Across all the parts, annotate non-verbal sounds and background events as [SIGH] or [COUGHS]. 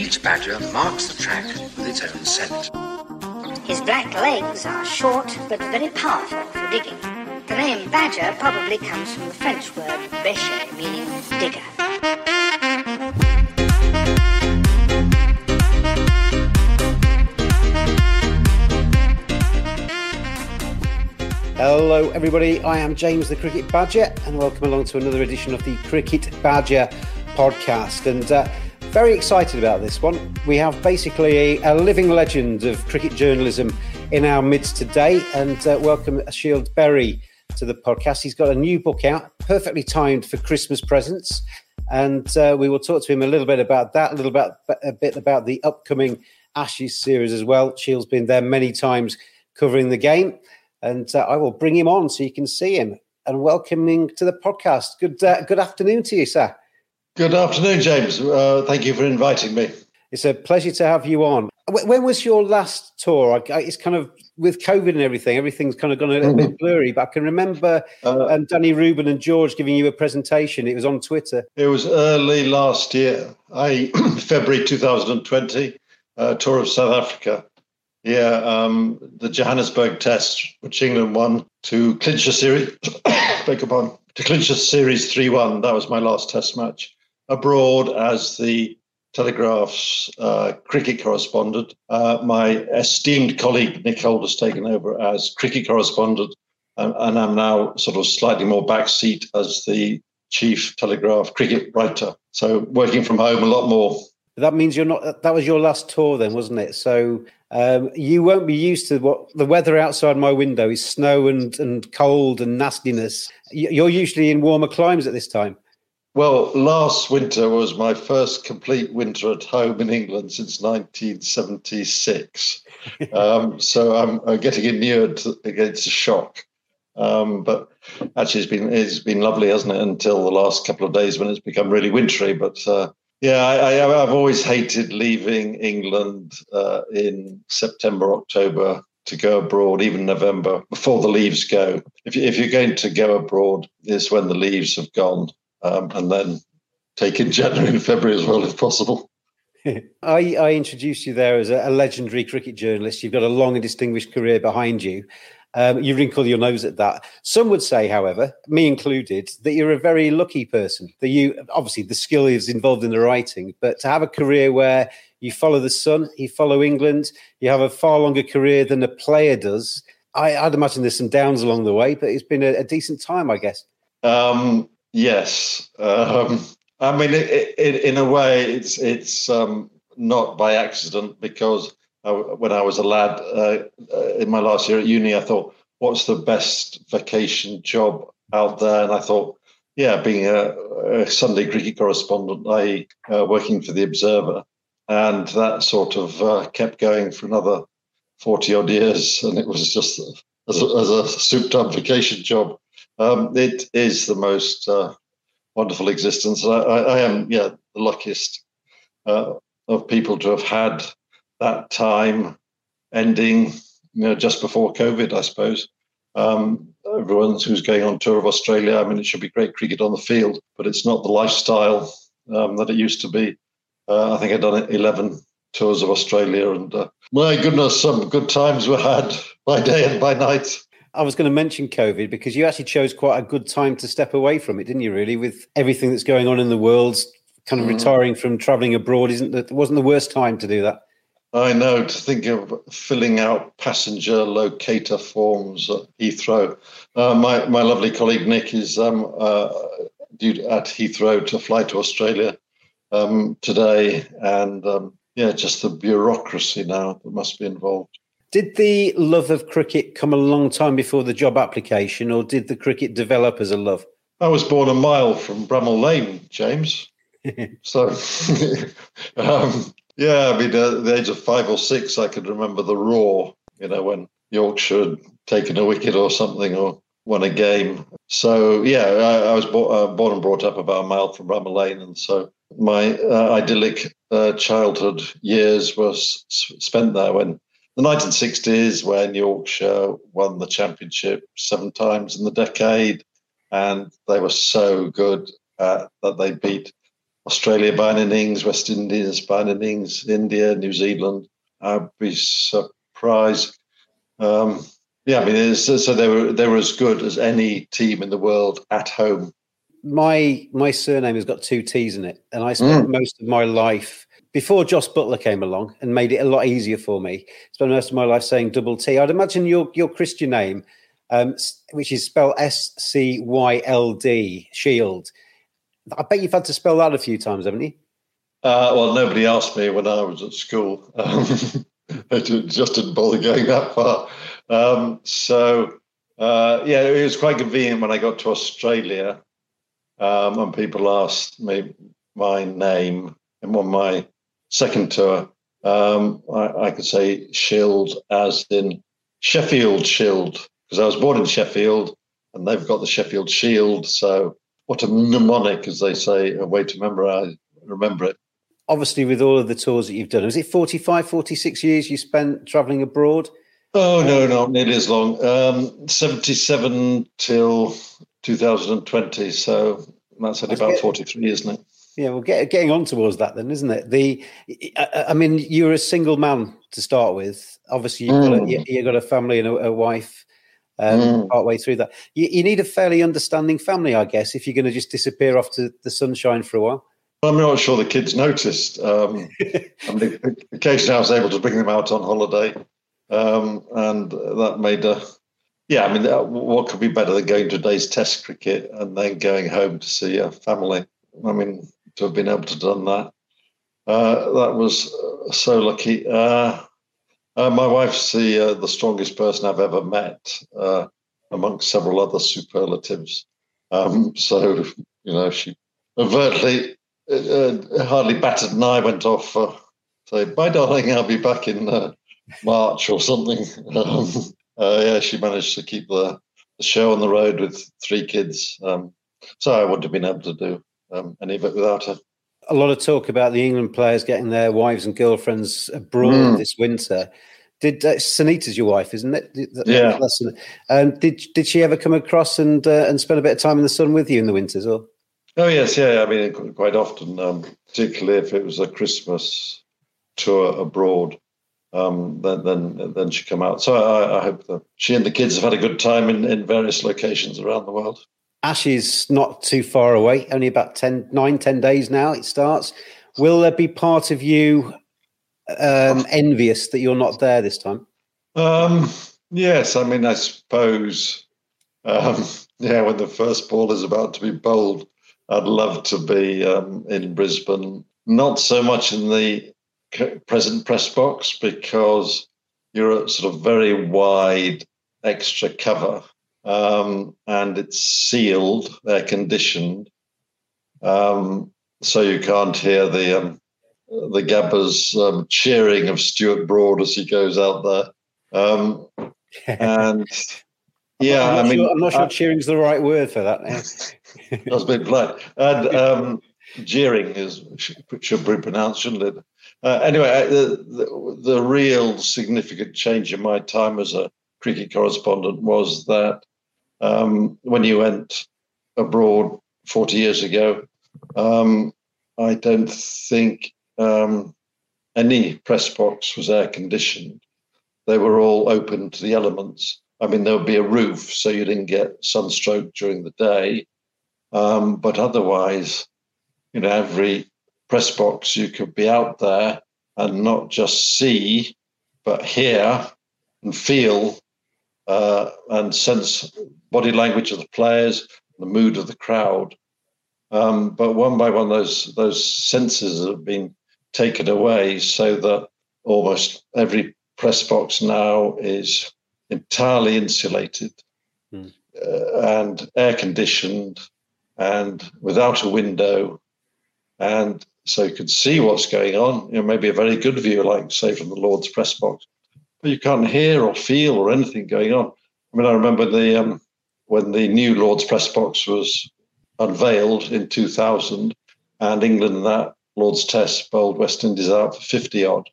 Each badger marks the track with its own scent. His black legs are short but very powerful for digging. The name badger probably comes from the French word bêcher, meaning digger. Hello, everybody. I am James the Cricket Badger, and welcome along to another edition of the Cricket Badger podcast. And uh, very excited about this one. We have basically a, living legend of cricket journalism in our midst today, and uh, welcome Scyld Berry to the podcast. He's got a new book out, perfectly timed for Christmas presents, and uh, we will talk to him a little bit about that, a little bit, a bit about the upcoming Ashes series as well. Scyld's been there many times covering the game and uh, I will bring him on so you can see him and welcoming to the podcast. Good uh, good afternoon to you, sir. Good afternoon, James. Uh, thank you for inviting me. It's a pleasure to have you on. When was your last tour? It's kind of with COVID and everything. Everything's kind of gone a little mm-hmm. bit blurry, but I can remember uh, um, Danny Reuben and George giving you a presentation. It was on Twitter. It was early last year, I [CLEARS THROAT] February 2020, uh, tour of South Africa. Yeah, um, the Johannesburg Test, which England won to clinch the series. [COUGHS] beg your pardon. To clinch the series three-one. That was my last Test match abroad as the Telegraph's uh, cricket correspondent. Uh, my esteemed colleague Nick Hoult has taken over as cricket correspondent, and, and I'm now sort of slightly more backseat as the chief Telegraph cricket writer. So working from home a lot more. That means you're not. That was your last tour, then, wasn't it? So um, you won't be used to what the weather outside my window is snow and, and cold and nastiness. You're usually in warmer climes at this time. Well, last winter was my first complete winter at home in England since 1976. [LAUGHS] um, so I'm, I'm, getting inured to, against the shock. Um, but actually, it's been it's been lovely, hasn't it? Until the last couple of days when it's become really wintry. But uh, yeah, I, have always hated leaving England uh, in September, October to go abroad, even November, before the leaves go. If, you, if you're going to go abroad, it's when the leaves have gone, um, and then take in January and February as well, if possible. [LAUGHS] I, I, introduced you there as a, a, legendary cricket journalist. You've got a long and distinguished career behind you. Um, you wrinkle your nose at that. Some would say, however, me included, that you're a very lucky person. That you obviously the skill is involved in the writing, but to have a career where you follow the sun, you follow England, you have a far longer career than a player does. I, would imagine there's some downs along the way, but it's been a, a decent time, I guess. Um, yes, um, I mean, it, it, in a way, it's it's um, not by accident because I, when I was a lad uh, uh, in my last year at uni, I thought, what's the best vacation job out there? And I thought, yeah, being a, a Sunday cricket correspondent, I uh, working for the Observer, and that sort of uh, kept going for another forty odd years, and it was just as a, as a souped up vacation job. Um, it is the most uh, wonderful existence. I, I, I, am, yeah, the luckiest uh, of people to have had that time ending, you know, just before COVID, I suppose. Um, everyone who's going on tour of Australia, I mean, it should be great cricket on the field, but it's not the lifestyle um, that it used to be. Uh, I think I've done 11 tours of Australia, and uh, my goodness, some good times were had by day and by night. I was going to mention COVID because you actually chose quite a good time to step away from it, didn't you? Really, with everything that's going on in the world, kind of mm. retiring from traveling abroad isn't that wasn't the worst time to do that. I know to think of filling out passenger locator forms at Heathrow. Uh, my my lovely colleague Nick is um, uh, due at Heathrow to fly to Australia um, today, and um, yeah, just the bureaucracy now that must be involved. Did the love of cricket come a long time before the job application, or did the cricket develop as a love? I was born a mile from Bramall Lane, James. [LAUGHS] so, [LAUGHS] um, yeah, I mean, at the age of five or six, I could remember the roar, you know, when Yorkshire had taken a wicket or something or won a game. So, yeah, I, I was bo- uh, born and brought up about a mile from Bramall Lane. And so my uh, idyllic uh, childhood years was spent there when the 1960s when Yorkshire won the championship seven times in the decade, and they were so good uh, that they beat Australia by an innings, West Indies by an innings, India, New Zealand. I'd be surprised. Um, yeah, I mean, so they were they were as good as any team in the world at home. My my surname has got two T's in it, and I spent mm. most of my life before Jos Buttler came along and made it a lot easier for me, spent most of my life saying double T. I'd imagine your your Christian name, um, which is spelled S C Y L D, Scyld. I bet you've had to spell that a few times, haven't you? Uh, well, nobody asked me when I was at school. Um, [LAUGHS] it just didn't bother going that far. Um, so, uh, yeah, it was quite convenient when I got to Australia um, and people asked me my name and on my second tour, um, I, I, could say Shield as in Sheffield Shield, because I was born in Sheffield and they've got the Sheffield Shield. So, what a mnemonic, as they say, a way to memorize, remember it. Obviously, with all of the tours that you've done, was it 45, 46 years you spent traveling abroad? Oh, no, not nearly as long. Um, 77 till 2020. So, that's only about 43, isn't it? Yeah, well, get, getting on towards that then, isn't it? The, I, I mean, you're a single man to start with. Obviously, you've, mm. got, a, mm. you, have got a family and a, a wife. Um, mm. Part way through that, you, you, need a fairly understanding family, I guess, if you're going to just disappear off to the sunshine for a while. I'm not sure the kids noticed. Um, [LAUGHS] I mean, occasionally, I was able to bring them out on holiday, um, and that made a yeah. I mean, what could be better than going to a day's Test cricket and then going home to see a family? I mean, to have been able to done that. Uh, that was uh, so lucky. Uh, uh, my wife's the uh, the strongest person I've ever met, uh, amongst several other superlatives. Um, so you know, she overtly hardly batted an eye. Went off. say, bye, darling. I'll be back in March or something. [LAUGHS] Um, yeah, she managed to keep the, the, show on the road with three kids. Um, so I wouldn't have been able to do um, any of it without her. A lot of talk about the England players getting their wives and girlfriends abroad mm. this winter. Did uh, Sunita's your wife, isn't it? Yeah. Um, did did she ever come across and uh, and spend a bit of time in the sun with you in the winters, or? Oh yes, yeah. I mean, quite often, um, particularly if it was a Christmas tour abroad, um, then then then she come out. So I, I, hope that she and the kids have had a good time in, in various locations around the world. Ashes not too far away, only about 10, 9, 10 days now it starts. Will there be part of you um, envious that you're not there this time? Um, yes, I mean, I suppose, um, [LAUGHS] yeah, when the first ball is about to be bowled, I'd love to be um, in Brisbane. Not so much in the present press box because you're at sort of very wide extra cover um, and it's sealed, air conditioned, um, so you can't hear the um, the Gabba's um, cheering of Stuart Broad as he goes out there. Um, [LAUGHS] and Yeah, I'm I mean, sure, I'm not sure I- cheering's the right word for that. [LAUGHS] A bit blunt. And um, jeering is should, should be pronounced, shouldn't it? Uh, anyway, the, the the real significant change in my time as a cricket correspondent was that um, when you went abroad 40 years ago, um, I don't think um, any press box was air conditioned. They were all open to the elements. I mean, there would be a roof, so you didn't get sunstroke during the day. Um, but otherwise, you know, every press box you could be out there and not just see, but hear and feel uh, and sense body language of the players, the mood of the crowd. Um, but one by one, those those senses have been taken away, so that almost every press box now is entirely insulated Hmm. uh, and air conditioned and without a window, and so you can see what's going on. You know, maybe a very good view, like say from the Lord's press box, but you can't hear or feel or anything going on. I mean, I remember the um, when the new Lord's press box was unveiled in 2000, and England in that Lord's Test bowled West Indies out for 50 odd.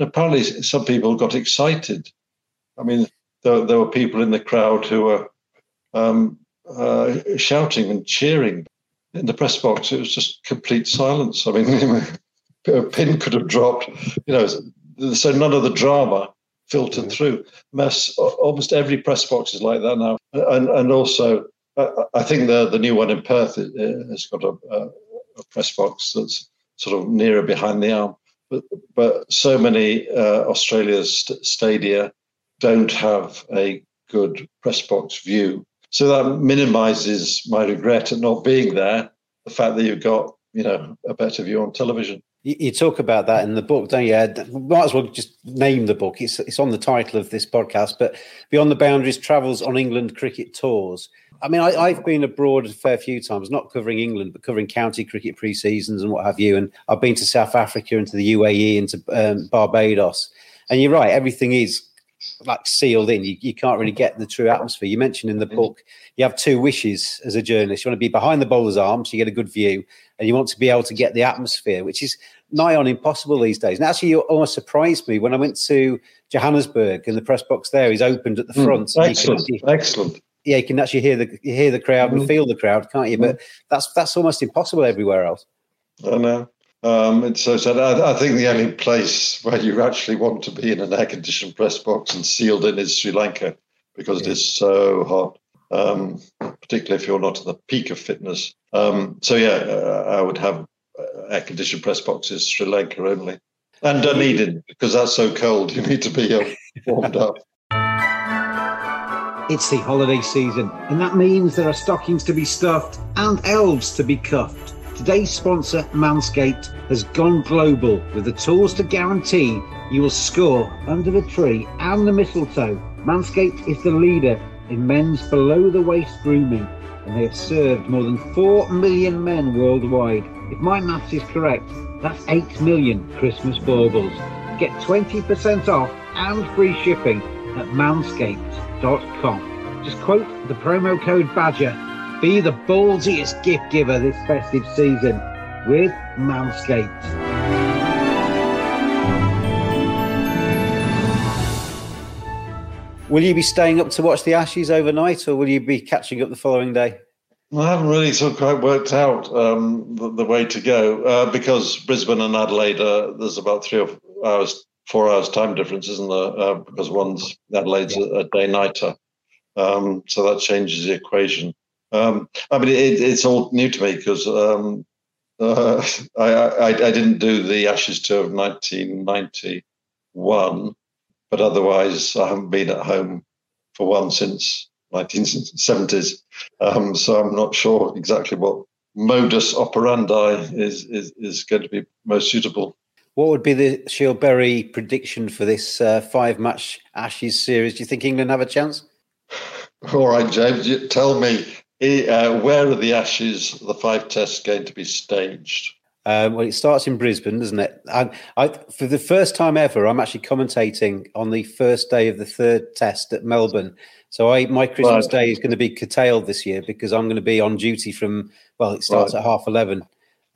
And apparently, some people got excited. I mean, there, there were people in the crowd who were um, uh, shouting and cheering. In the press box, it was just complete silence. I mean, [LAUGHS] a pin could have dropped, you know, so none of the drama filtered through. Mass, almost every press box is like that now. And, and also, I, think the, the new one in Perth has got a, a, press box that's sort of nearer behind the arm. But, but so many uh, Australia's st- stadia don't have a good press box view. So that minimizes my regret at not being there. The fact that you've got, you know, a better view on television. You, talk about that in the book, don't you? Might as well just name the book. It's it's on the title of this podcast. But Beyond the Boundaries travels on England cricket tours. I mean, I, I've been abroad a fair few times, not covering England, but covering county cricket pre-seasons and what have you. And I've been to South Africa and to the UAE and to um, Barbados. And you're right, everything is like sealed in. You, you can't really get the true atmosphere. You mentioned in the book you have two wishes as a journalist. You want to be behind the bowler's arm so you get a good view, and you want to be able to get the atmosphere, which is nigh on impossible these days. And actually, you almost surprised me when I went to Johannesburg and the press box there is opened at the Mm, front. can excellent, actually- excellent. yeah, you can actually hear the hear the crowd and Mhm. feel the crowd, can't you? But that's that's almost impossible everywhere else. I know. Um, it's so sad. I, I think the only place where you actually want to be in an air-conditioned press box and sealed in is Sri Lanka because it is so hot, um, particularly if you're not at the peak of fitness. Um, so yeah, uh, I would have air-conditioned press boxes Sri Lanka only, and Dunedin because that's so cold. You need to be uh, warmed up. It's the holiday season, and that means there are stockings to be stuffed and elves to be cuffed. Today's sponsor, Manscaped, has gone global with the tools to guarantee you will score under the tree and the mistletoe. Manscaped is the leader in men's below the waist grooming, and they have served more than 4 million men worldwide. If my maths is correct, that's 8 million Christmas baubles. Get 20% off and free shipping at manscaped.com. Just quote the promo code BADGER. Be the ballsiest gift giver this festive season with Manscaped. Will you be staying up to watch the Ashes overnight, or will you be catching up the following day? I haven't really sort of quite worked out um, the, the way to go uh, because Brisbane and Adelaide, uh, there's about three or four hours, four hours time difference, isn't there? Uh, because one's Adelaide's a, a day nighter, um, so that changes the equation. Um, I mean, it, it's all new to me because um, uh, [LAUGHS] I, I, I didn't do the Ashes tour of 1991, but otherwise I haven't been at home for one since 1970s. Um, so I'm not sure exactly what modus operandi is, is, is going to be most suitable. What would be the Scyld Berry prediction for this uh, five match Ashes series? Do you think England have a chance? All right, James, tell me uh, where are the Ashes, the five tests, going to be staged? Um, well, it starts in Brisbane, doesn't it? I, I, for the first time ever, I'm actually commentating on the first day of the third test at Melbourne. So I, my Christmas Right. day is going to be curtailed this year because I'm going to be on duty from well, it starts Right. at half eleven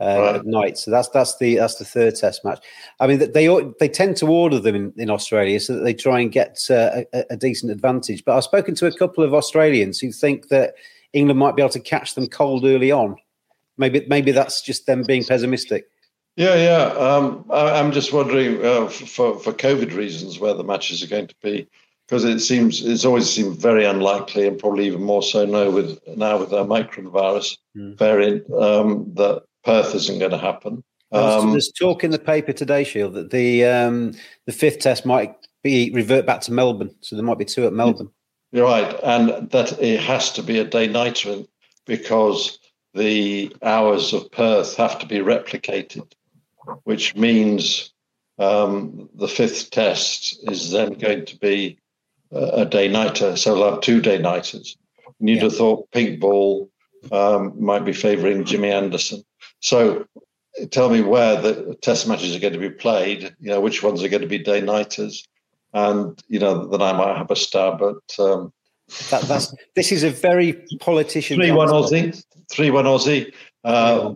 uh, Right. at night. So that's that's the that's the third test match. I mean, they they tend to order them in, in Australia so that they try and get uh, a, a decent advantage. But I've spoken to a couple of Australians who think that England might be able to catch them cold early on. Maybe maybe that's just them being pessimistic. Yeah, yeah. Um, I, I'm just wondering uh, for for COVID reasons where the matches are going to be, because it seems it's always seemed very unlikely, and probably even more so now with now with the Omicron virus Mm. variant um, that Perth isn't going to happen. There's- Um, There's talk in the paper today, Scyld, that the um, the fifth test might be revert back to Melbourne. So there might be two at Melbourne. You're right, and that it has to be a day nighter because the hours of Perth have to be replicated, which means um, the fifth test is then going to be a, a day nighter. So we'll have two day nighters. And you'd have thought pink ball um, might be favouring Jimmy Anderson. So tell me where the test matches are going to be played. You know which ones are going to be day nighters, and you know then I might have a stab at. Um, That, that's this is a very politician. Three one Aussie, three one Aussie. Uh,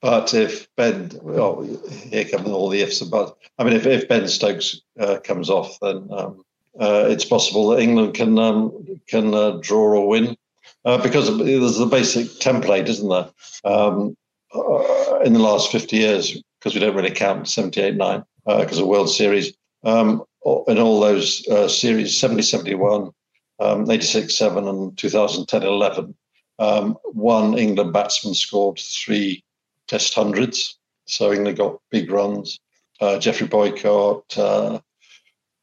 but if Ben, well, here come all the ifs and buts. I mean, if, if Ben Stokes uh, comes off, then um, uh, it's possible that England can um, can uh, draw or win uh, because there's the basic template, isn't there? Um, uh, in the last 50 years, because we don't really count 78 9 because of World Series. Um, in all those uh, series, 70 71, um, 86 7, and 2010 11, um, one England batsman scored three test hundreds. So England got big runs. Uh, Geoffrey Boycott, uh,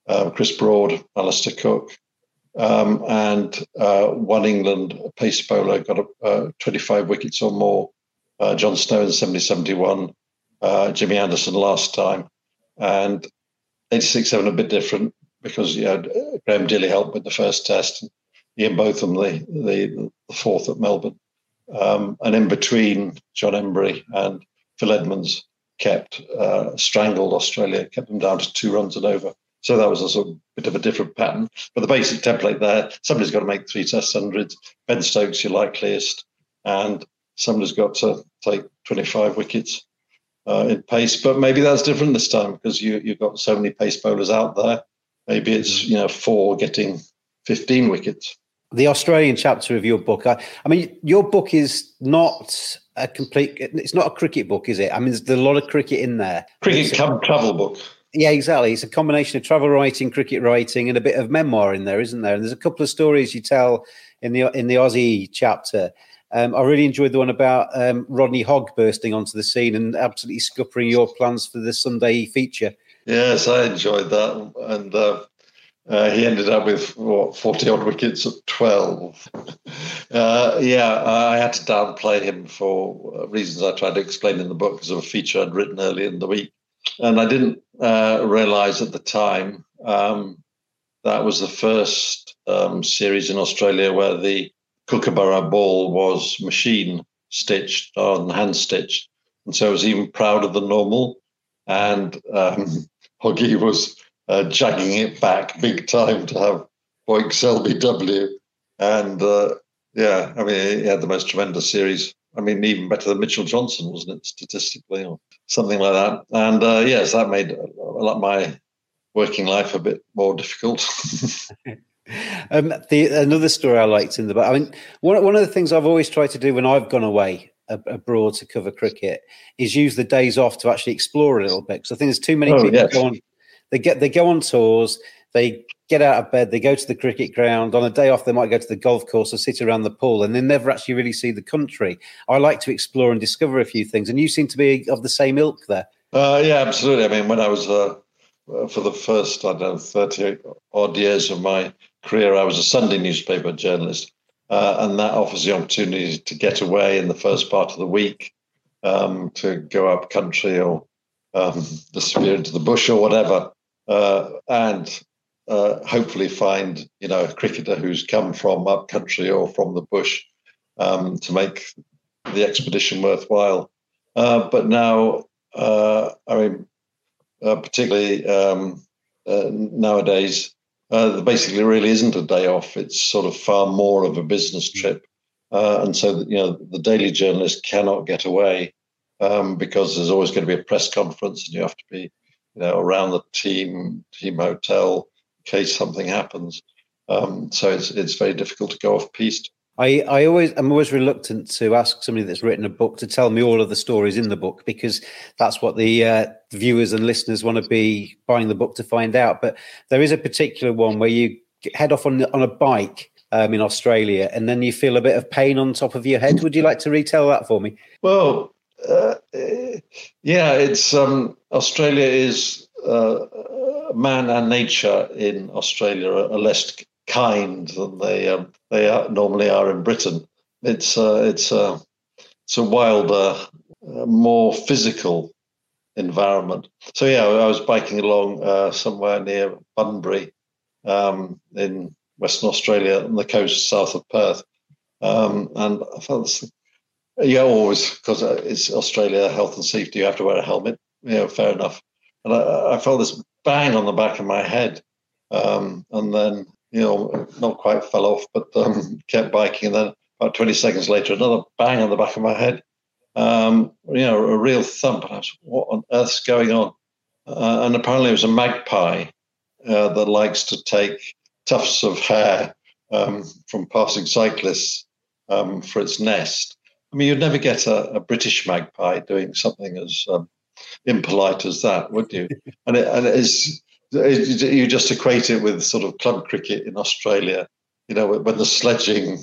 uh, Chris Broad, Alistair Cook, um, and uh, one England pace bowler got uh, 25 wickets or more. Uh, John Snow in 70 71, uh, Jimmy Anderson last time. And 86 7 a bit different because you had Graham Dilley helped with the first test, Ian Botham the, the, the fourth at Melbourne. Um, and in between, John Emburey and Phil Edmonds kept uh, strangled Australia, kept them down to two runs and over. So that was a sort of bit of a different pattern. But the basic template there, somebody's got to make three test hundreds. Ben Stokes, your likeliest, and somebody's got to take 25 wickets uh, in pace. But maybe that's different this time because you, you've got so many pace bowlers out there. Maybe it's, you know, four getting 15 wickets. The Australian chapter of your book. I, I mean, your book is not a complete. It's not a cricket book, is it? I mean, there's a lot of cricket in there. Cricket come travel book. Yeah, exactly. It's a combination of travel writing, cricket writing, and a bit of memoir in there, isn't there? And there's a couple of stories you tell in the in the Aussie chapter. Um, I really enjoyed the one about um, Rodney Hogg bursting onto the scene and absolutely scuppering your plans for the Sunday feature. Yes, I enjoyed that, and uh, uh, he ended up with what forty odd wickets at twelve. Uh, yeah, I had to downplay him for reasons I tried to explain in the book because of a feature I'd written earlier in the week, and I didn't uh, realise at the time um, that was the first um, series in Australia where the Kookaburra ball was machine stitched than hand stitched, and so I was even prouder than normal. And um, [LAUGHS] Hoggy was uh, jagging it back big time to have Boyk's LBW. And uh, yeah, I mean, he had the most tremendous series. I mean, even better than Mitchell Johnson, wasn't it, statistically, or something like that. And uh, yes, that made uh, my working life a bit more difficult. [LAUGHS] Um, the another story I liked in the book. I mean, one one of the things I've always tried to do when I've gone away abroad to cover cricket is use the days off to actually explore a little bit. Because I think there's too many Oh, people yes. go on. They get they go on tours. They get out of bed. They go to the cricket ground. On a day off, they might go to the golf course or sit around the pool, and they never actually really see the country. I like to explore and discover a few things, and you seem to be of the same ilk there. Uh, yeah, absolutely. I mean, when I was uh, for the first, I don't know, 30 odd years of my career, I was a Sunday newspaper journalist. Uh, and that offers the opportunity to get away in the first part of the week, um, to go up country or um, disappear into the bush or whatever, uh, and uh, hopefully find you know a cricketer who's come from up country or from the bush um, to make the expedition worthwhile. Uh, but now, uh, I mean, uh, particularly um, uh, nowadays, there basically really isn't a day off. It's sort of far more of a business trip, and so you know the daily journalist cannot get away um, because there's always going to be a press conference, and you have to be, you know, around the team team hotel in case something happens. Um, so it's it's very difficult to go off piste. I, I always I'm always reluctant to ask somebody that's written a book to tell me all of the stories in the book because that's what the uh, viewers and listeners want to be buying the book to find out. But there is a particular one where you head off on on a bike um, in Australia and then you feel a bit of pain on top of your head. Would you like to retell that for me? Well, uh, yeah, it's um, Australia is uh, man and nature in Australia are less kind than they um, they are, normally are in Britain. It's uh, it's uh, it's a wilder, uh, more physical environment. So yeah, I was biking along uh, somewhere near Bunbury um, in Western Australia on the coast south of Perth, um, and I felt this, yeah, always because uh, it's Australia, health and safety. You have to wear a helmet. Yeah, fair enough. And I, I felt this bang on the back of my head, um, and then you know, not quite fell off, but um, [LAUGHS] kept biking. And then about 20 seconds later, another bang on the back of my head. Um, you know, a real thump. And I was, what on earth's going on? Uh, and apparently it was a magpie uh, that likes to take tufts of hair um, from passing cyclists um, for its nest. I mean, you'd never get a, a British magpie doing something as um, impolite as that, would you? [LAUGHS] and it, and it is you just equate it with sort of club cricket in Australia, you know, when the sledging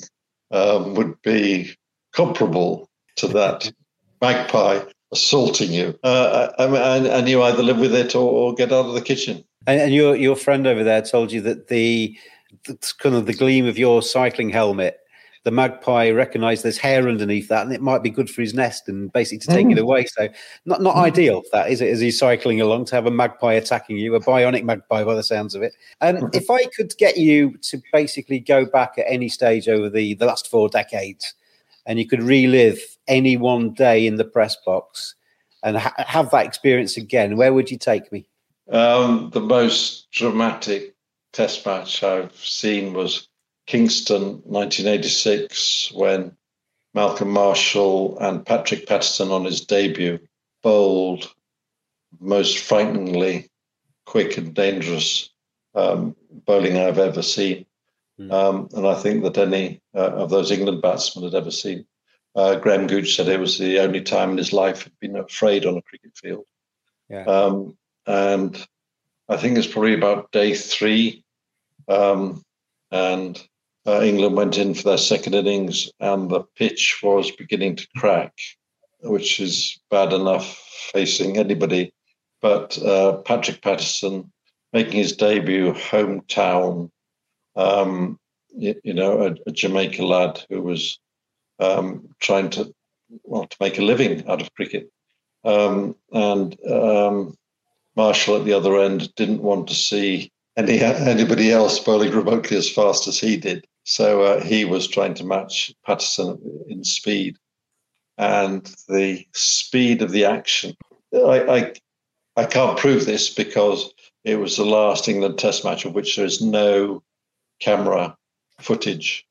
um, would be comparable to that [LAUGHS] magpie assaulting you, uh, and, and, you either live with it or, or get out of the kitchen. And, and, your your friend over there told you that the, the kind of the gleam of your cycling helmet the magpie recognised there's hair underneath that, and it might be good for his nest, and basically to take mm. it away. So not not mm. ideal that is it as he's cycling along to have a magpie attacking you, a bionic magpie by the sounds of it. And um, if I could get you to basically go back at any stage over the the last four decades, and you could relive any one day in the press box and ha- have that experience again, where would you take me? Um, the most dramatic test match I've seen was Kingston 1986 when Malcolm Marshall and Patrick Patterson on his debut bowled most frighteningly quick and dangerous um, bowling I've ever seen. Mm. Um, and I think that any uh, of those England batsmen had ever seen. Uh, Graham Gooch said it was the only time in his life he'd been afraid on a cricket field. Yeah. Um, and I think it's probably about day three. Um, and uh, England went in for their second innings and the pitch was beginning to crack, which is bad enough facing anybody. But uh, Patrick Patterson making his debut hometown, um, you, you, know, a, a, Jamaica lad who was um, trying to well to make a living out of cricket, um, and um, Marshall at the other end didn't want to see any anybody else bowling remotely as fast as he did. So uh, he was trying to match Patterson in speed, and the speed of the action. I, I, I can't prove this because it was the last England Test match of which there is no camera footage,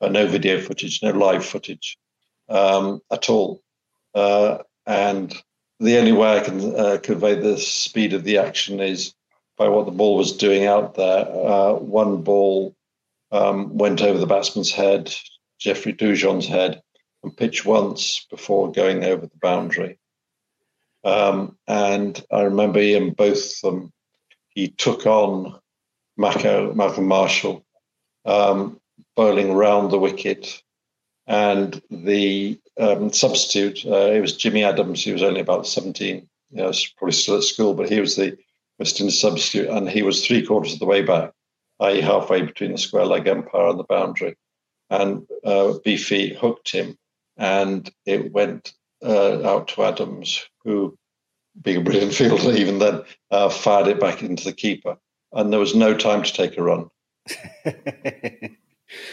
uh, no video footage, no live footage um, at all, uh, and the only way I can uh, convey the speed of the action is by what the ball was doing out there. Uh, one ball um, went over the batsman's head, Jeffrey Dujon's head, and pitched once before going over the boundary. Um, and I remember in both he took on Mako, Malcolm Marshall, um, bowling round the wicket. And the um, substitute, uh, it was Jimmy Adams. He was only about 17. You know, probably still at school, but he was the West Indies substitute, and he was three quarters of the way back i.e., halfway between the square leg umpire and the boundary. And uh, Beefy hooked him, and it went uh, out to Adams, who, being a brilliant [LAUGHS] fielder even then, uh, fired it back into the keeper. And there was no time to take a run. [LAUGHS]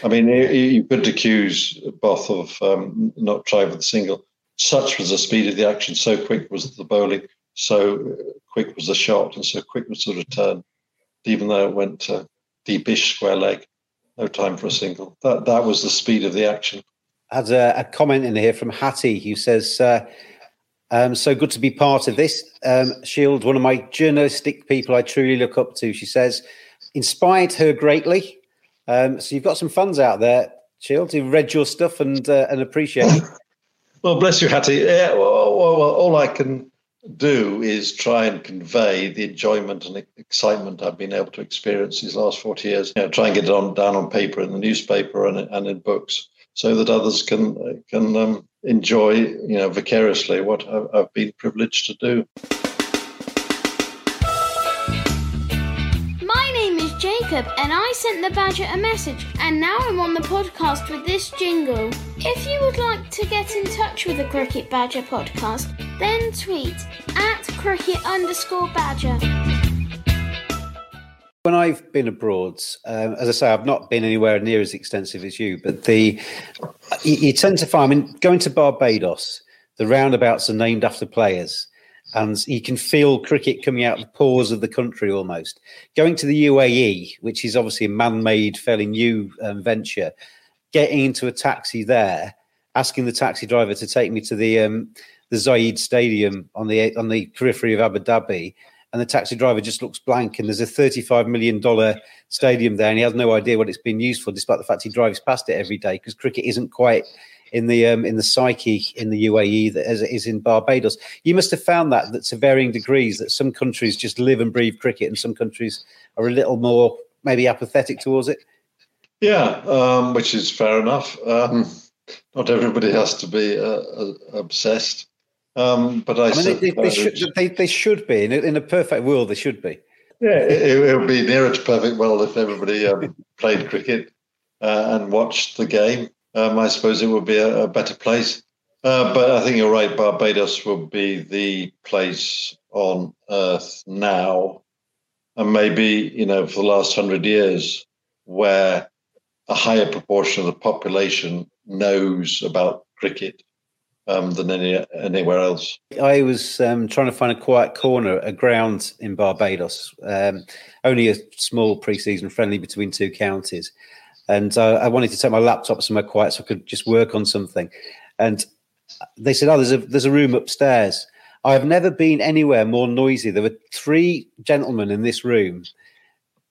I mean, you, could accuse Both of um, not trying for the single. such was the speed of the action, so quick was the bowling, so quick was the shot, and so quick was the return. Even though it went uh, deepish square leg, no time for a single. That that was the speed of the action. Had a, a comment in here from Hattie who says, uh, um, "So good to be part of this." Um, Scyld, one of my journalistic people I truly look up to. She says, inspired her greatly. Um, so you've got some fans out there, Scyld, who read your stuff and uh, and appreciate it. Well, bless you, Hattie. Yeah, well, well, well, all I can do is try and convey the enjoyment and excitement I've been able to experience these last 40 years. You know, try and get it on down on paper in the newspaper and, and in books so that others can can um, enjoy, you know, vicariously what I've, I've been privileged to do. Jacob, and I sent the Badger a message, and now I'm on the podcast with this jingle. If you would like to get in touch with the Cricket Badger podcast, then tweet at cricket underscore badger. When I've been abroad, um, as I say, I've not been anywhere near as extensive as you, but the you, you tend to find, I mean, going to Barbados, the roundabouts are named after players, and you can feel cricket coming out of the pores of the country almost. Going to the UAE, which is obviously a man-made, fairly new um, venture, getting into a taxi there, asking the taxi driver to take me to the um, the Zayed Stadium on the on the periphery of Abu Dhabi, and the taxi driver just looks blank. And there's a $35 million stadium there, and he has no idea what it's been used for, despite the fact he drives past it every day because cricket isn't quite in the um, in the psyche in the UAE that as it is in Barbados. You must have found that that to varying degrees that some countries just live and breathe cricket, and some countries are a little more maybe apathetic towards it. Yeah, um, which is fair enough. Um, not everybody has to be uh, uh, obsessed. Um, but I, I mean, they, they, should, they, they should be in a, in a perfect world. They should be. Yeah, it, it would be nearer to perfect world if everybody um, played cricket uh, and watched the game. Um, I suppose it would be a, a better place. Uh, but I think you're right. Barbados would be the place on earth now, and maybe you know for the last hundred years, where a higher proportion of the population knows about cricket um, than any anywhere else. I was um, trying to find a quiet corner, a ground in Barbados, um, only a small pre-season friendly between two counties, and uh, I wanted to take my laptop somewhere quiet so I could just work on something. And they said, "Oh, there's a there's a room upstairs." I have never been anywhere more noisy. There were three gentlemen in this room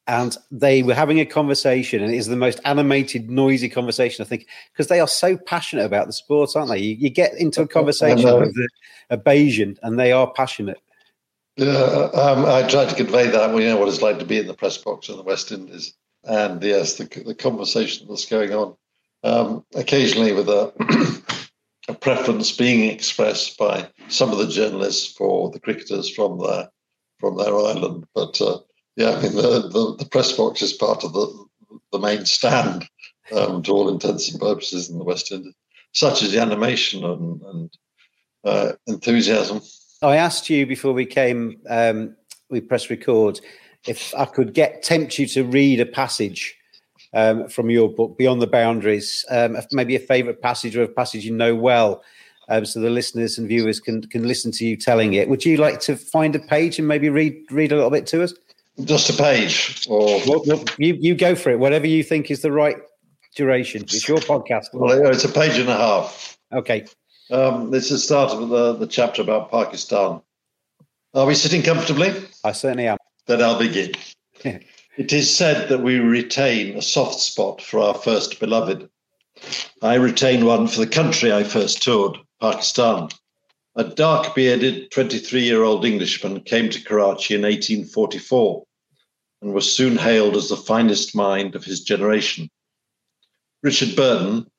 and they were having a conversation, and it is the most animated, noisy conversation, I think, because they are so passionate about the sport, aren't they? You, you get into a conversation with a, a Bajan, and they are passionate. Yeah, um, I tried to convey that. We you know what it's like to be in the press box in the West Indies, and yes, the, the conversation that's going on, um, occasionally with a, [CLEARS THROAT] a preference being expressed by some of the journalists for the cricketers from their from their island, but. Uh, yeah, I mean the, the, the, press box is part of the the main stand um, to all intents and purposes in the West Indies, such as the animation and, and uh, enthusiasm. I asked you before we came, um, we press record, if I could get tempt you to read a passage um, from your book, Beyond the Boundaries, um, maybe a favourite passage or a passage you know well. Um, so the listeners and viewers can can listen to you telling it. Would you like to find a page and maybe read read a little bit to us? Just a page, or well, well, you you go for it. Whatever you think is the right duration. It's your podcast. Well, it's a page and a half. Okay. Um, this is the start of the, the chapter about Pakistan. Are we sitting comfortably? I certainly am. Then I'll begin. [LAUGHS] it is said that we retain a soft spot for our first beloved. I retain one for the country I first toured, Pakistan. A dark bearded 23 year old Englishman came to Karachi in 1844 and was soon hailed as the finest mind of his generation. Richard Burton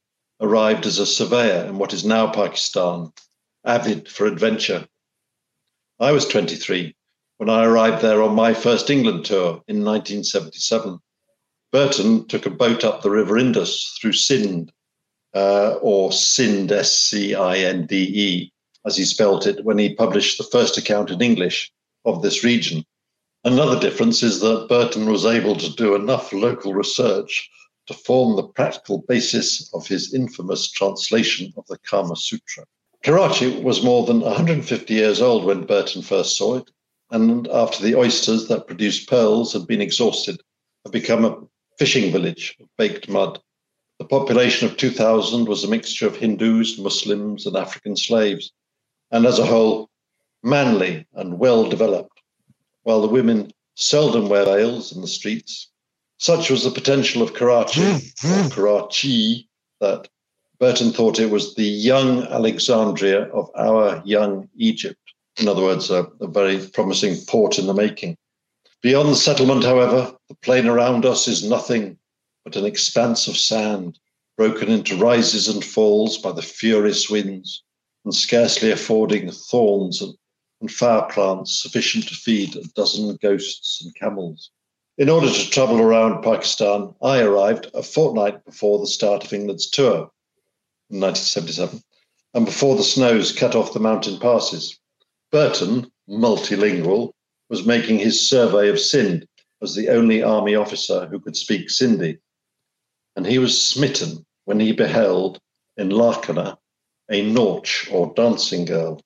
arrived as a surveyor in what is now Pakistan, avid for adventure. I was 23 when I arrived there on my first England tour in 1977. Burton took a boat up the River Indus through Sind, uh, or Sindh, S C I N D E, as he spelt it, when he published the first account in English of this region. Another difference is that Burton was able to do enough local research to form the practical basis of his infamous translation of the Kama Sutra. Karachi was more than 150 years old when Burton first saw it, and after the oysters that produced pearls had been exhausted, had become a fishing village of baked mud. The population of 2,000 was a mixture of Hindus, Muslims, and African slaves, and as a whole, manly and well developed, while the women seldom wear veils in the streets. Such was the potential of Karachi, hmm, or hmm. Karachi, that Burton thought it was the young Alexandria of our young Egypt. In other words, a, a very promising port in the making. Beyond the settlement, however, the plain around us is nothing but an expanse of sand, broken into rises and falls by the furious winds, and scarcely affording thorns and, and flower plants sufficient to feed a dozen ghosts and camels. In order to travel around Pakistan, I arrived a fortnight before the start of England's tour in 1977, and before the snows cut off the mountain passes. Burton, multilingual, was making his survey of Sindh as the only army officer who could speak Sindhi. And he was smitten when he beheld in Larkana a nautch or dancing girl.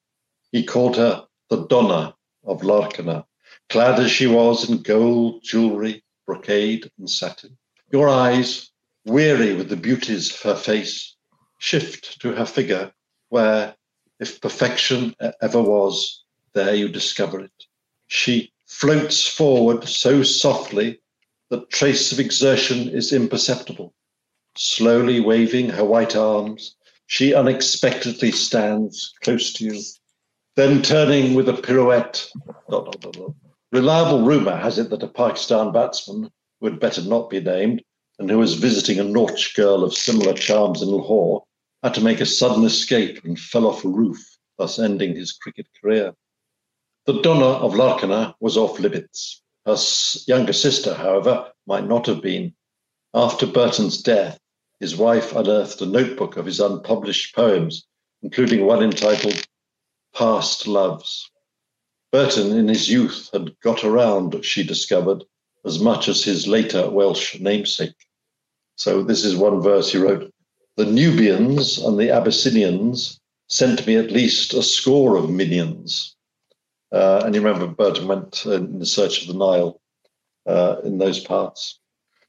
He called her the Donna of Larkana, clad as she was in gold jewelry, brocade, and satin. Your eyes, weary with the beauties of her face, shift to her figure, where, if perfection ever was, there you discover it. She floats forward so softly that trace of exertion is imperceptible. Slowly waving her white arms, she unexpectedly stands close to you. Then turning with a pirouette, reliable rumor has it that a Pakistan batsman, who had better not be named, and who was visiting a Nautch girl of similar charms in Lahore, had to make a sudden escape and fell off a roof, thus ending his cricket career. The Donna of Larkana was off limits. Her younger sister, however, might not have been. After Burton's death, his wife unearthed a notebook of his unpublished poems, including one entitled Past Loves. Burton, in his youth, had got around, she discovered, as much as his later Welsh namesake. So this is one verse he wrote the Nubians and the Abyssinians sent me at least a score of minions. Uh, and you remember Burton went in search of the Nile uh, in those parts.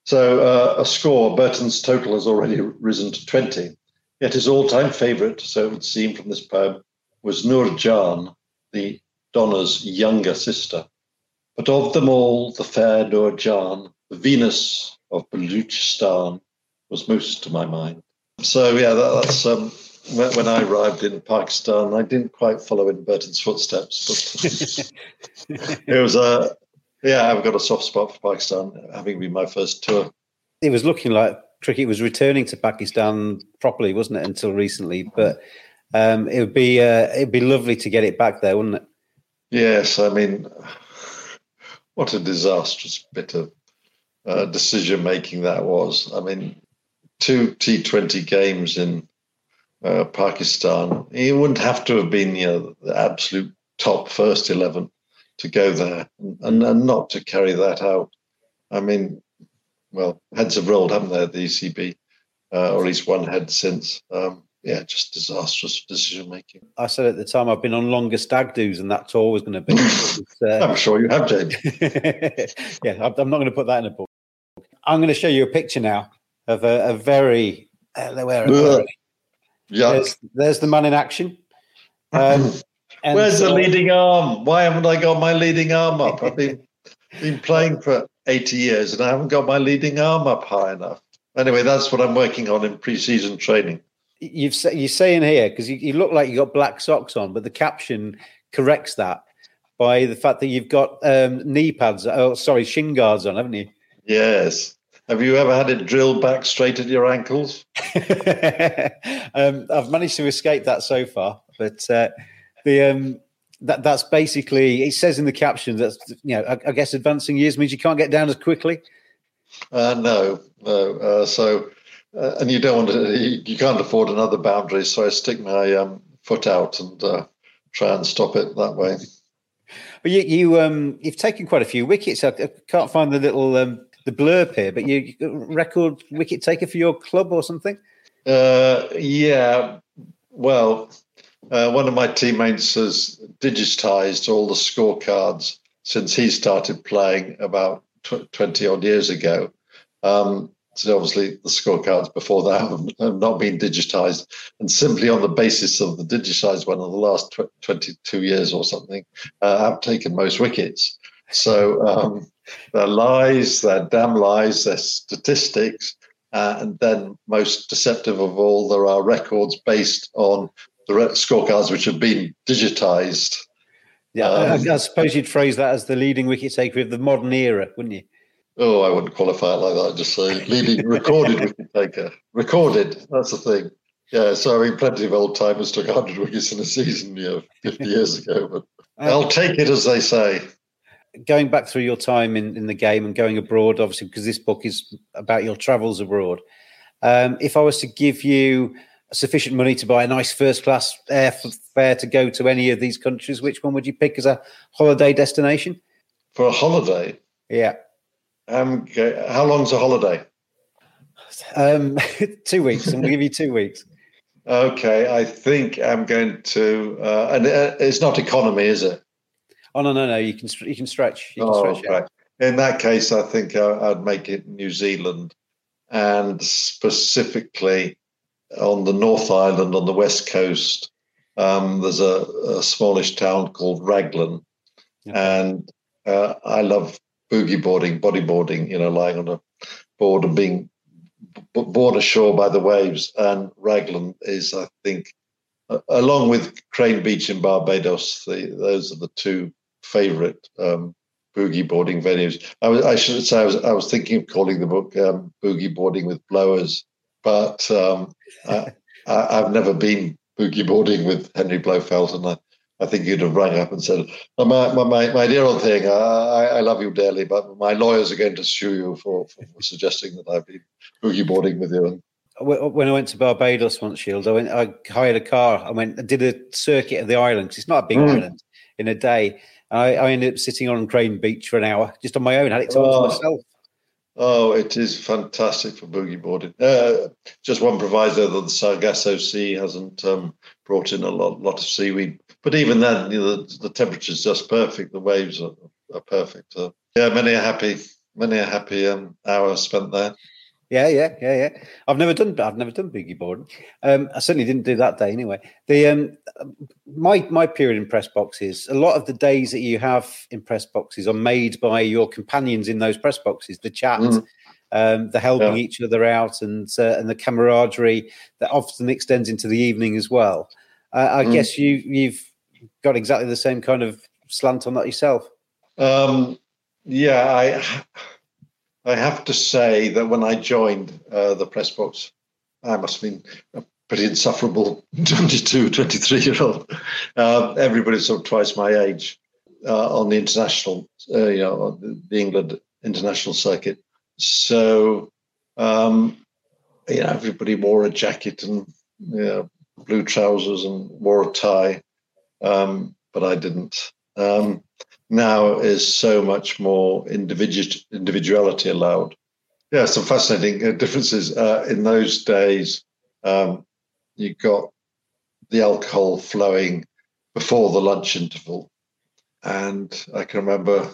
So uh, a score, Burton's total has already risen to 20. Yet his all time favourite, so it would seem from this poem, was Nur Jan, the Donna's younger sister. But of them all, the fair Nur Jan, the Venus of Baluchistan, was most to my mind. So yeah, that, that's um, when, I arrived in Pakistan. I didn't quite follow in Burton's footsteps, but [LAUGHS] it was a uh, yeah. I've got a soft spot for Pakistan, having been my first tour. It was looking like cricket was returning to Pakistan properly, wasn't it? Until recently, but um, it would be uh, it'd be lovely to get it back there, wouldn't it? Yes, I mean, what a disastrous bit of uh, decision making that was. I mean, two T20 games in uh, Pakistan. He wouldn't have to have been you know, the absolute top first 11 to go there and, and not to carry that out. I mean, well, heads have rolled, haven't they, at the ECB, uh, or at least one head since. Um, yeah, just disastrous decision making. I said at the time I've been on longer stag do's, and that tour was going to be. Uh, [LAUGHS] I'm sure you have, James. [LAUGHS] yeah, I'm not going to put that in a book. I'm going to show you a picture now of a, a very uh, where there's, there's, the man in action. Um, [LAUGHS] Where's the leading arm? Why haven't I got my leading arm up? I've been [LAUGHS] been playing for 80 years and I haven't got my leading arm up high enough. Anyway, that's what I'm working on in pre-season training. You've you're saying here because you, you look like you got black socks on, but the caption corrects that by the fact that you've got um, knee pads. Oh, sorry, shin guards on, haven't you? Yes. Have you ever had it drilled back straight at your ankles? [LAUGHS] um, I've managed to escape that so far, but uh, the um, that that's basically it says in the caption that you know I, I guess advancing years means you can't get down as quickly. Uh, no, no. Uh, so uh, and you don't want to, you, can't afford another boundary, so I stick my um, foot out and uh, try and stop it that way. But you, you um, you've taken quite a few wickets. I, I can't find the little um, the blurb here, but you record wicket taker for your club or something? Uh, yeah. Well, uh, one of my teammates has digitized all the scorecards since he started playing about tw- 20 odd years ago. Um, so obviously the scorecards before that [LAUGHS] have, have, not been digitized. And simply on the basis of the digitized one of the last tw- 22 years or something, uh, have taken most wickets. So um, their lies, their damn lies, their statistics, uh, and then most deceptive of all, there are records based on the scorecards which have been digitized. Yeah, um, I, I, suppose you'd phrase that as the leading wicket taker of the modern era, wouldn't you? Oh, I wouldn't qualify it like that. I'd just say leading recorded wicket taker. Recorded, that's the thing. Yeah, so I mean, plenty of old timers took 100 wickets in a season, you know, 50 years ago, but um, [LAUGHS] I'll take it as they say. Going back through your time in, in the game and going abroad, obviously, because this book is about your travels abroad. Um, if I was to give you sufficient money to buy a nice first class airfare to go to any of these countries, which one would you pick as a holiday destination? For a holiday? Yeah. Um, how long's a holiday? Um, [LAUGHS] two weeks, and we'll give you two weeks. [LAUGHS] Okay, I think I'm going to, uh, and uh, it's not economy, is it? Oh no, no, no! You can you can stretch. You can oh, stretch right. In that case, I think I, would make it New Zealand, and specifically on the North Island on the west coast, um, there's a, a, smallish town called Raglan, and uh, I love boogie boarding, bodyboarding. You know, lying on a board and being borne ashore by the waves. And Raglan is, I think, uh, along with Crane Beach in Barbados, the, those are the two favourite um, boogie boarding venues. I, was, I should say I was, I was thinking of calling the book um, "Boogie Boarding with Blowers," but um, I, [LAUGHS] have never been boogie boarding with Henry Blofeld, and I, I think you'd have rang up and said, oh, my, my, my, dear old thing, I, I love you dearly, but my lawyers are going to sue you for, for suggesting that I've been boogie boarding with you. And when I went to Barbados once, Scyld, I went. I hired a car. I went. I did a circuit of the island because it's not a big mm. island. In a day, I, I, ended up sitting on Crane Beach for an hour just on my own. Had it all oh. to myself. Oh, it is fantastic for boogie boarding. Uh, just one proviso that the Sargasso Sea hasn't um, brought in a lot, lot of seaweed. But even then, you know, the, the temperature's just perfect. The waves are, are perfect. Uh, yeah, many a happy, many a happy um, hour spent there. Yeah, yeah, yeah, yeah. I've never done. I've never done boogie boarding. Um, I certainly didn't do that day anyway. The um, my my period in press boxes. A lot of the days that you have in press boxes are made by your companions in those press boxes. The chat, mm. um, the helping yeah. each other out, and uh, and the camaraderie that often extends into the evening as well. Uh, I mm. guess you you've got exactly the same kind of slant on that yourself. Um, yeah, I I have to say that when I joined uh, the press box, I must have been a pretty insufferable [LAUGHS] 22, 23 year old. Uh, everybody's sort of twice my age uh, on the international, uh, you know, the England international circuit. So, um, you know, everybody wore a jacket and you know, blue trousers and wore a tie, um, but I didn't. Um, now is so much more individual individuality allowed. Yeah, some fascinating uh, differences. Uh, in those days, um, you got the alcohol flowing before the lunch interval. And I can remember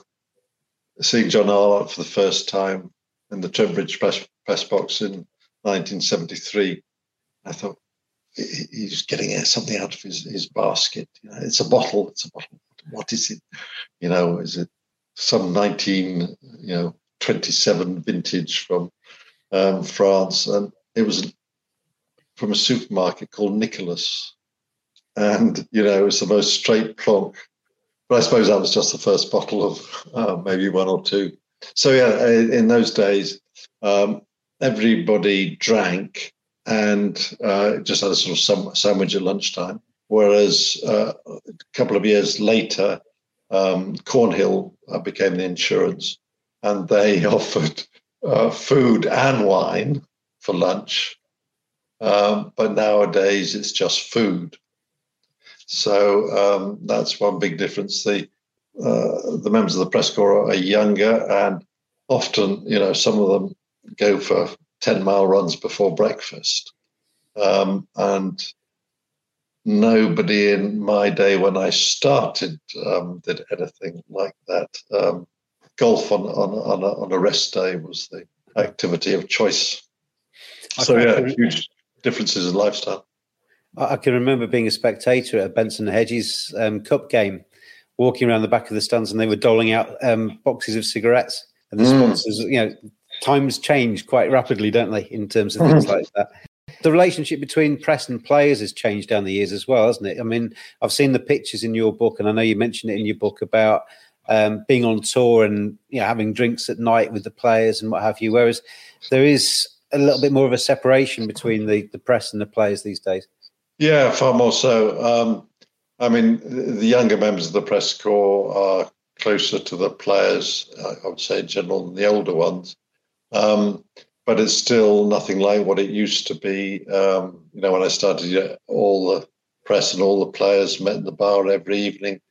seeing John Arlott for the first time in the Trent press, press box in 1973. I thought, he's getting something out of his, his basket. You know, it's a bottle. It's a bottle what is it? You know, is it some 19, you know, 27 vintage from um, France? And it was from a supermarket called Nicolas. And, you know, it was the most straight plonk. But I suppose that was just the first bottle of uh, maybe one or two. So, yeah, in those days, um, everybody drank and uh, just had a sort of sandwich at lunchtime. Whereas uh, a couple of years later, um, Cornhill uh, became the insurance, and they [LAUGHS] offered uh, food and wine for lunch. Um, but nowadays, it's just food. So um, that's one big difference. The uh, the members of the press corps are younger, and often, you know, some of them go for ten mile runs before breakfast, um, and nobody in my day when I started um, did anything like that. Um, golf on on on a, on a, rest day was the activity of choice. So yeah, huge differences in lifestyle. I can remember being a spectator at a Benson Hedges um, Cup game, walking around the back of the stands, and they were doling out um, boxes of cigarettes. And the mm. sponsors, you know, times change quite rapidly, don't they, in terms of things [LAUGHS] like that. The relationship between press and players has changed down the years as well, hasn't it? I mean, I've seen the pictures in your book, and I know you mentioned it in your book about um, being on tour and you know having drinks at night with the players and what have you. Whereas there is a little bit more of a separation between the, the press and the players these days. Yeah, far more so. Um, I mean, the younger members of the press corps are closer to the players, I would say, in general, than the older ones. Um, but it's still nothing like what it used to be. Um, you know, when I started, all the press and all the players met in the bar every evening,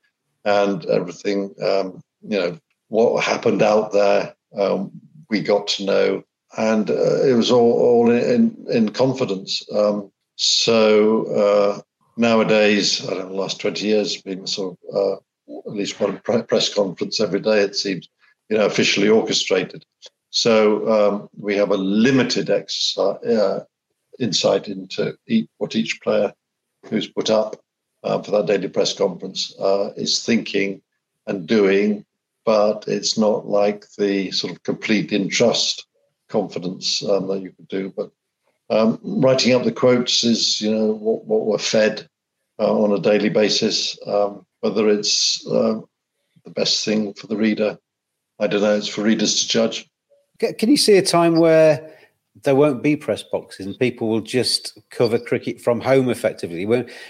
and everything. Um, you know, what happened out there, um, we got to know, and uh, it was all all in in confidence. Um, so uh, nowadays, I don't know, the last twenty years, being sort of uh, at least one press conference every day, it seems, you know, officially orchestrated. So um, we have a limited uh, insight into what each player who's put up uh, for that daily press conference uh, is thinking and doing, but it's not like the sort of complete in-trust confidence um, that you could do. But um, writing up the quotes is, you know, what, what we're fed uh, on a daily basis. Um, whether it's uh, the best thing for the reader, I don't know. It's for readers to judge. Can you see a time where there won't be press boxes and people will just cover cricket from home effectively?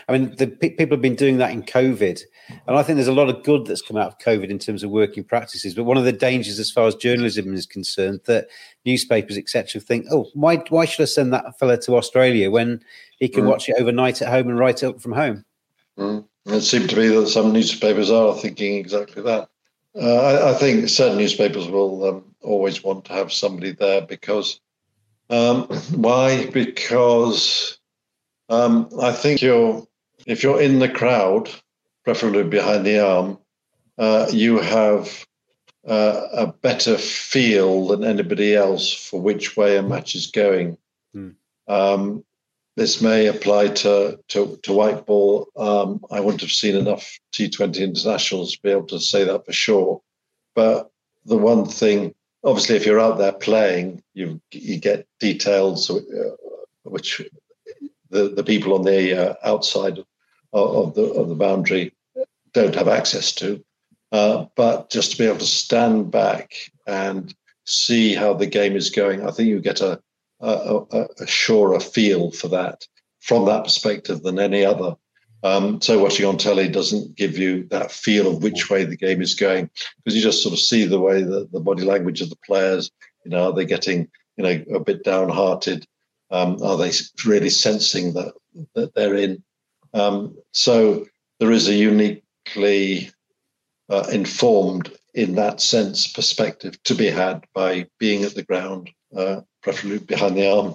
I mean, the people have been doing that in COVID, and I think there's a lot of good that's come out of COVID in terms of working practices. But one of the dangers, as far as journalism is concerned, that newspapers etc. think, oh, why why should I send that fella to Australia when he can mm. watch it overnight at home and write it up from home? Mm. It seemed to be that some newspapers are thinking exactly that. Uh, I, I, think certain newspapers will um, always want to have somebody there because um, [CLEARS THROAT] why? Because um, I think you're if you're in the crowd, preferably behind the arm, uh, you have uh, a better feel than anybody else for which way a match is going. Mm. Um, this may apply to to, to white ball. Um, I wouldn't have seen enough T20 internationals to be able to say that for sure. But the one thing, obviously, if you're out there playing, you you get details uh, which the, the people on the uh, outside of, of, the of the boundary don't have access to. Uh, but just to be able to stand back and see how the game is going, I think you get a a, a, a surer feel for that from that perspective than any other. Um, so watching on telly doesn't give you that feel of which way the game is going because you just sort of see the way that the body language of the players. You know, are they getting you know a bit downhearted? Um, are they really sensing that that they're in? Um, so there is a uniquely uh, informed, in that sense, perspective to be had by being at the ground uh, preferably behind the arm.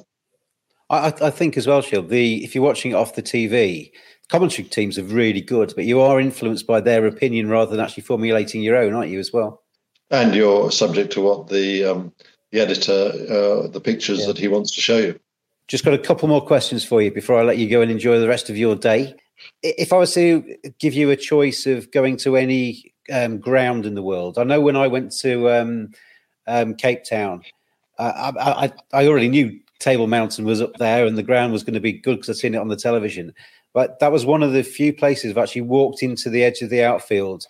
I, I, think as well, Scyld. The if you're watching it off the TV, commentary teams are really good, but you are influenced by their opinion rather than actually formulating your own, aren't you? As well. And you're subject to what the um, the editor, uh, the pictures yeah. that he wants to show you. Just got a couple more questions for you before I let you go and enjoy the rest of your day. If I was to give you a choice of going to any um, ground in the world, I know when I went to um, um Cape Town, I, I, I already knew Table Mountain was up there and the ground was going to be good because I'd seen it on the television. But that was one of the few places I've actually walked into the edge of the outfield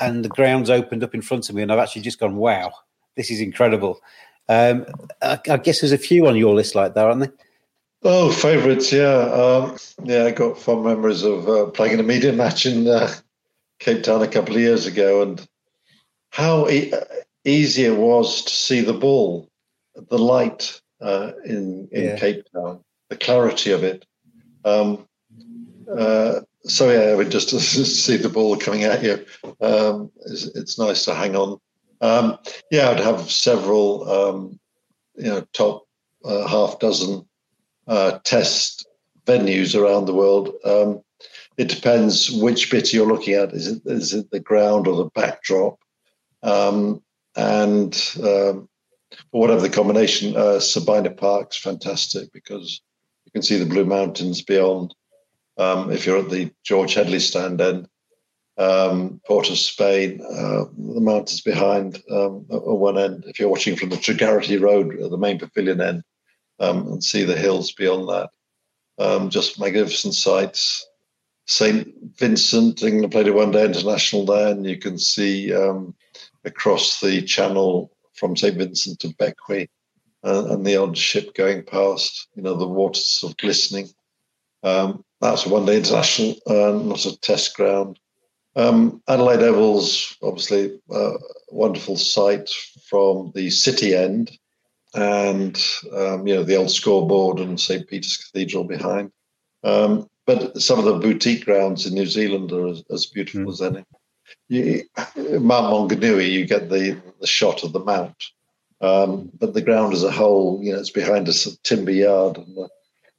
and the ground's opened up in front of me and I've actually just gone, wow, this is incredible. Um, I, I, guess there's a few on your list like that, aren't there? Oh, favourites, yeah. Um, yeah, I got fond memories of uh, playing in a media match in uh, Cape Town a couple of years ago and how e- easy it was to see the ball the light uh, in in yeah. Cape Town, the clarity of it. Um, uh, so yeah, I mean, just to [LAUGHS] see the ball coming at you, um, it's, it's, nice to hang on. Um, yeah, I'd have several, um, you know, top uh, half dozen uh, test venues around the world. Um, it depends which bit you're looking at. Is it is it the ground or the backdrop? Um, and um, whatever the combination, uh, Sabina Park's fantastic because you can see the Blue Mountains beyond. Um, if you're at the George Headley stand end, um, Port of Spain, uh, the mountains behind um, at one end. If you're watching from the Tragarete Road the main pavilion end, um, and see the hills beyond that, um, just magnificent sights. St. Vincent, England played a one day international there, and you can see um, across the channel from St. Vincent to Bequia uh, and the odd ship going past, you know, the waters sort of glistening. Um, that's a one day international, uh, not a test ground. Um, Adelaide Oval's obviously a wonderful sight from the city end and, um, you know, the old scoreboard and St. Peter's Cathedral behind. Um, but some of the boutique grounds in New Zealand are as, as beautiful mm. as any. You, Mount Maunganui, you get the, the shot of the mount, um, but the ground as a whole, you know, it's behind a timber yard, and uh,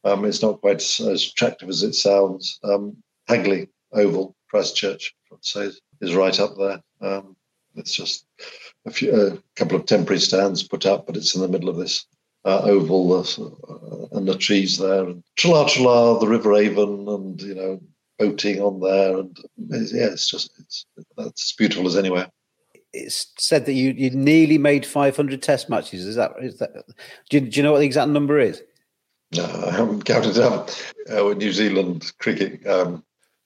um, it's not quite as, as, attractive as it sounds. Um, Hagley Oval, Christchurch, say, is right up there. Um, it's just a, few, a couple of temporary stands put up, but it's in the middle of this uh, oval uh, and the trees there, and Tralee the River Avon, and you know boating on there, and yeah, it's just it's that's as beautiful as anywhere. It's said that you you nearly made 500 Test matches. Is that is that? Do you, do you know what the exact number is? No, I haven't counted it up. Uh, New Zealand cricket, um,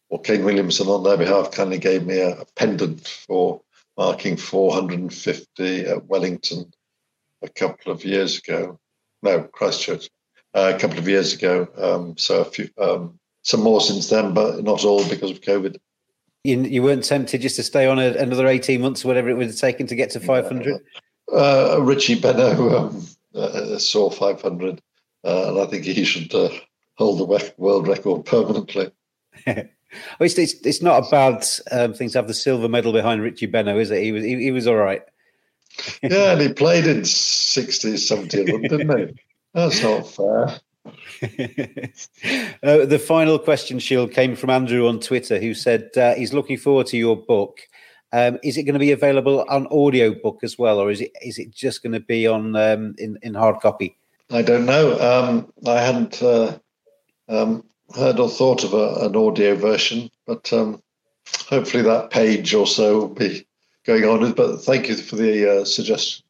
well, Kane Williamson on their behalf kindly gave me a, a pendant for marking 450 at Wellington a couple of years ago no, Christchurch, uh, a couple of years ago. Um, so a few, um, some more since then, but not all because of COVID. You, you weren't tempted just to stay on a, another 18 months or whatever it would have taken to get to 500? Uh, Richie Benaud um, uh, saw 500, uh, and I think he should uh, hold the world record permanently. [LAUGHS] it's, it's, it's, not a bad um, thing to have the silver medal behind Richie Benaud, is it? He was he, he was all right yeah, and he [LAUGHS] played in 60s, 70s of them, didn't he? [LAUGHS] That's not fair. [LAUGHS] uh, the final question, Scyld, came from Andrew on Twitter, who said uh, he's looking forward to your book. Um, is it going to be available on audio book as well, or is it is it just going to be on um, in in hard copy? I don't know. Um, I hadn't uh, um, heard or thought of a, an audio version, but um, hopefully that page or so will be going on with. But thank you for the uh, suggestion.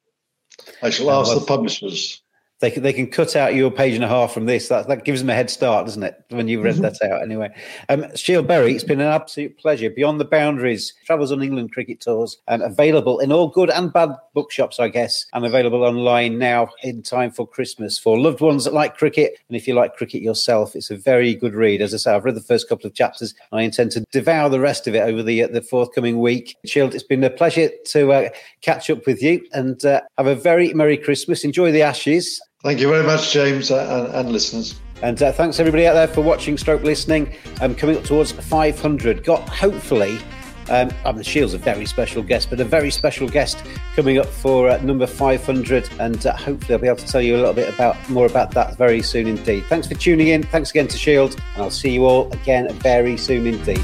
I shall ask the publishers they can, they can cut out your page and a half from this. That, that gives them a head start, doesn't it? When you've read mm-hmm. that out, anyway. Um, Scyld Berry, it's been an absolute pleasure. Beyond the Boundaries, travels on England cricket tours, and available in all good and bad bookshops, I guess, and available online now in time for Christmas for loved ones that like cricket. And if you like cricket yourself, it's a very good read. As I say, I've read the first couple of chapters. And I intend to devour the rest of it over the uh, the forthcoming week. Scyld, it's been a pleasure to uh, catch up with you, and uh, have a very merry Christmas. Enjoy the Ashes. Thank you very much, James, uh, and, and listeners. And uh, thanks everybody out there for watching, stroke listening. Um, coming up towards 500. Got hopefully, um, I mean, Scyld's a very special guest, but a very special guest coming up for uh, number 500. And uh, hopefully, I'll be able to tell you a little bit about more about that very soon indeed. Thanks for tuning in. Thanks again to Scyld, and I'll see you all again very soon indeed.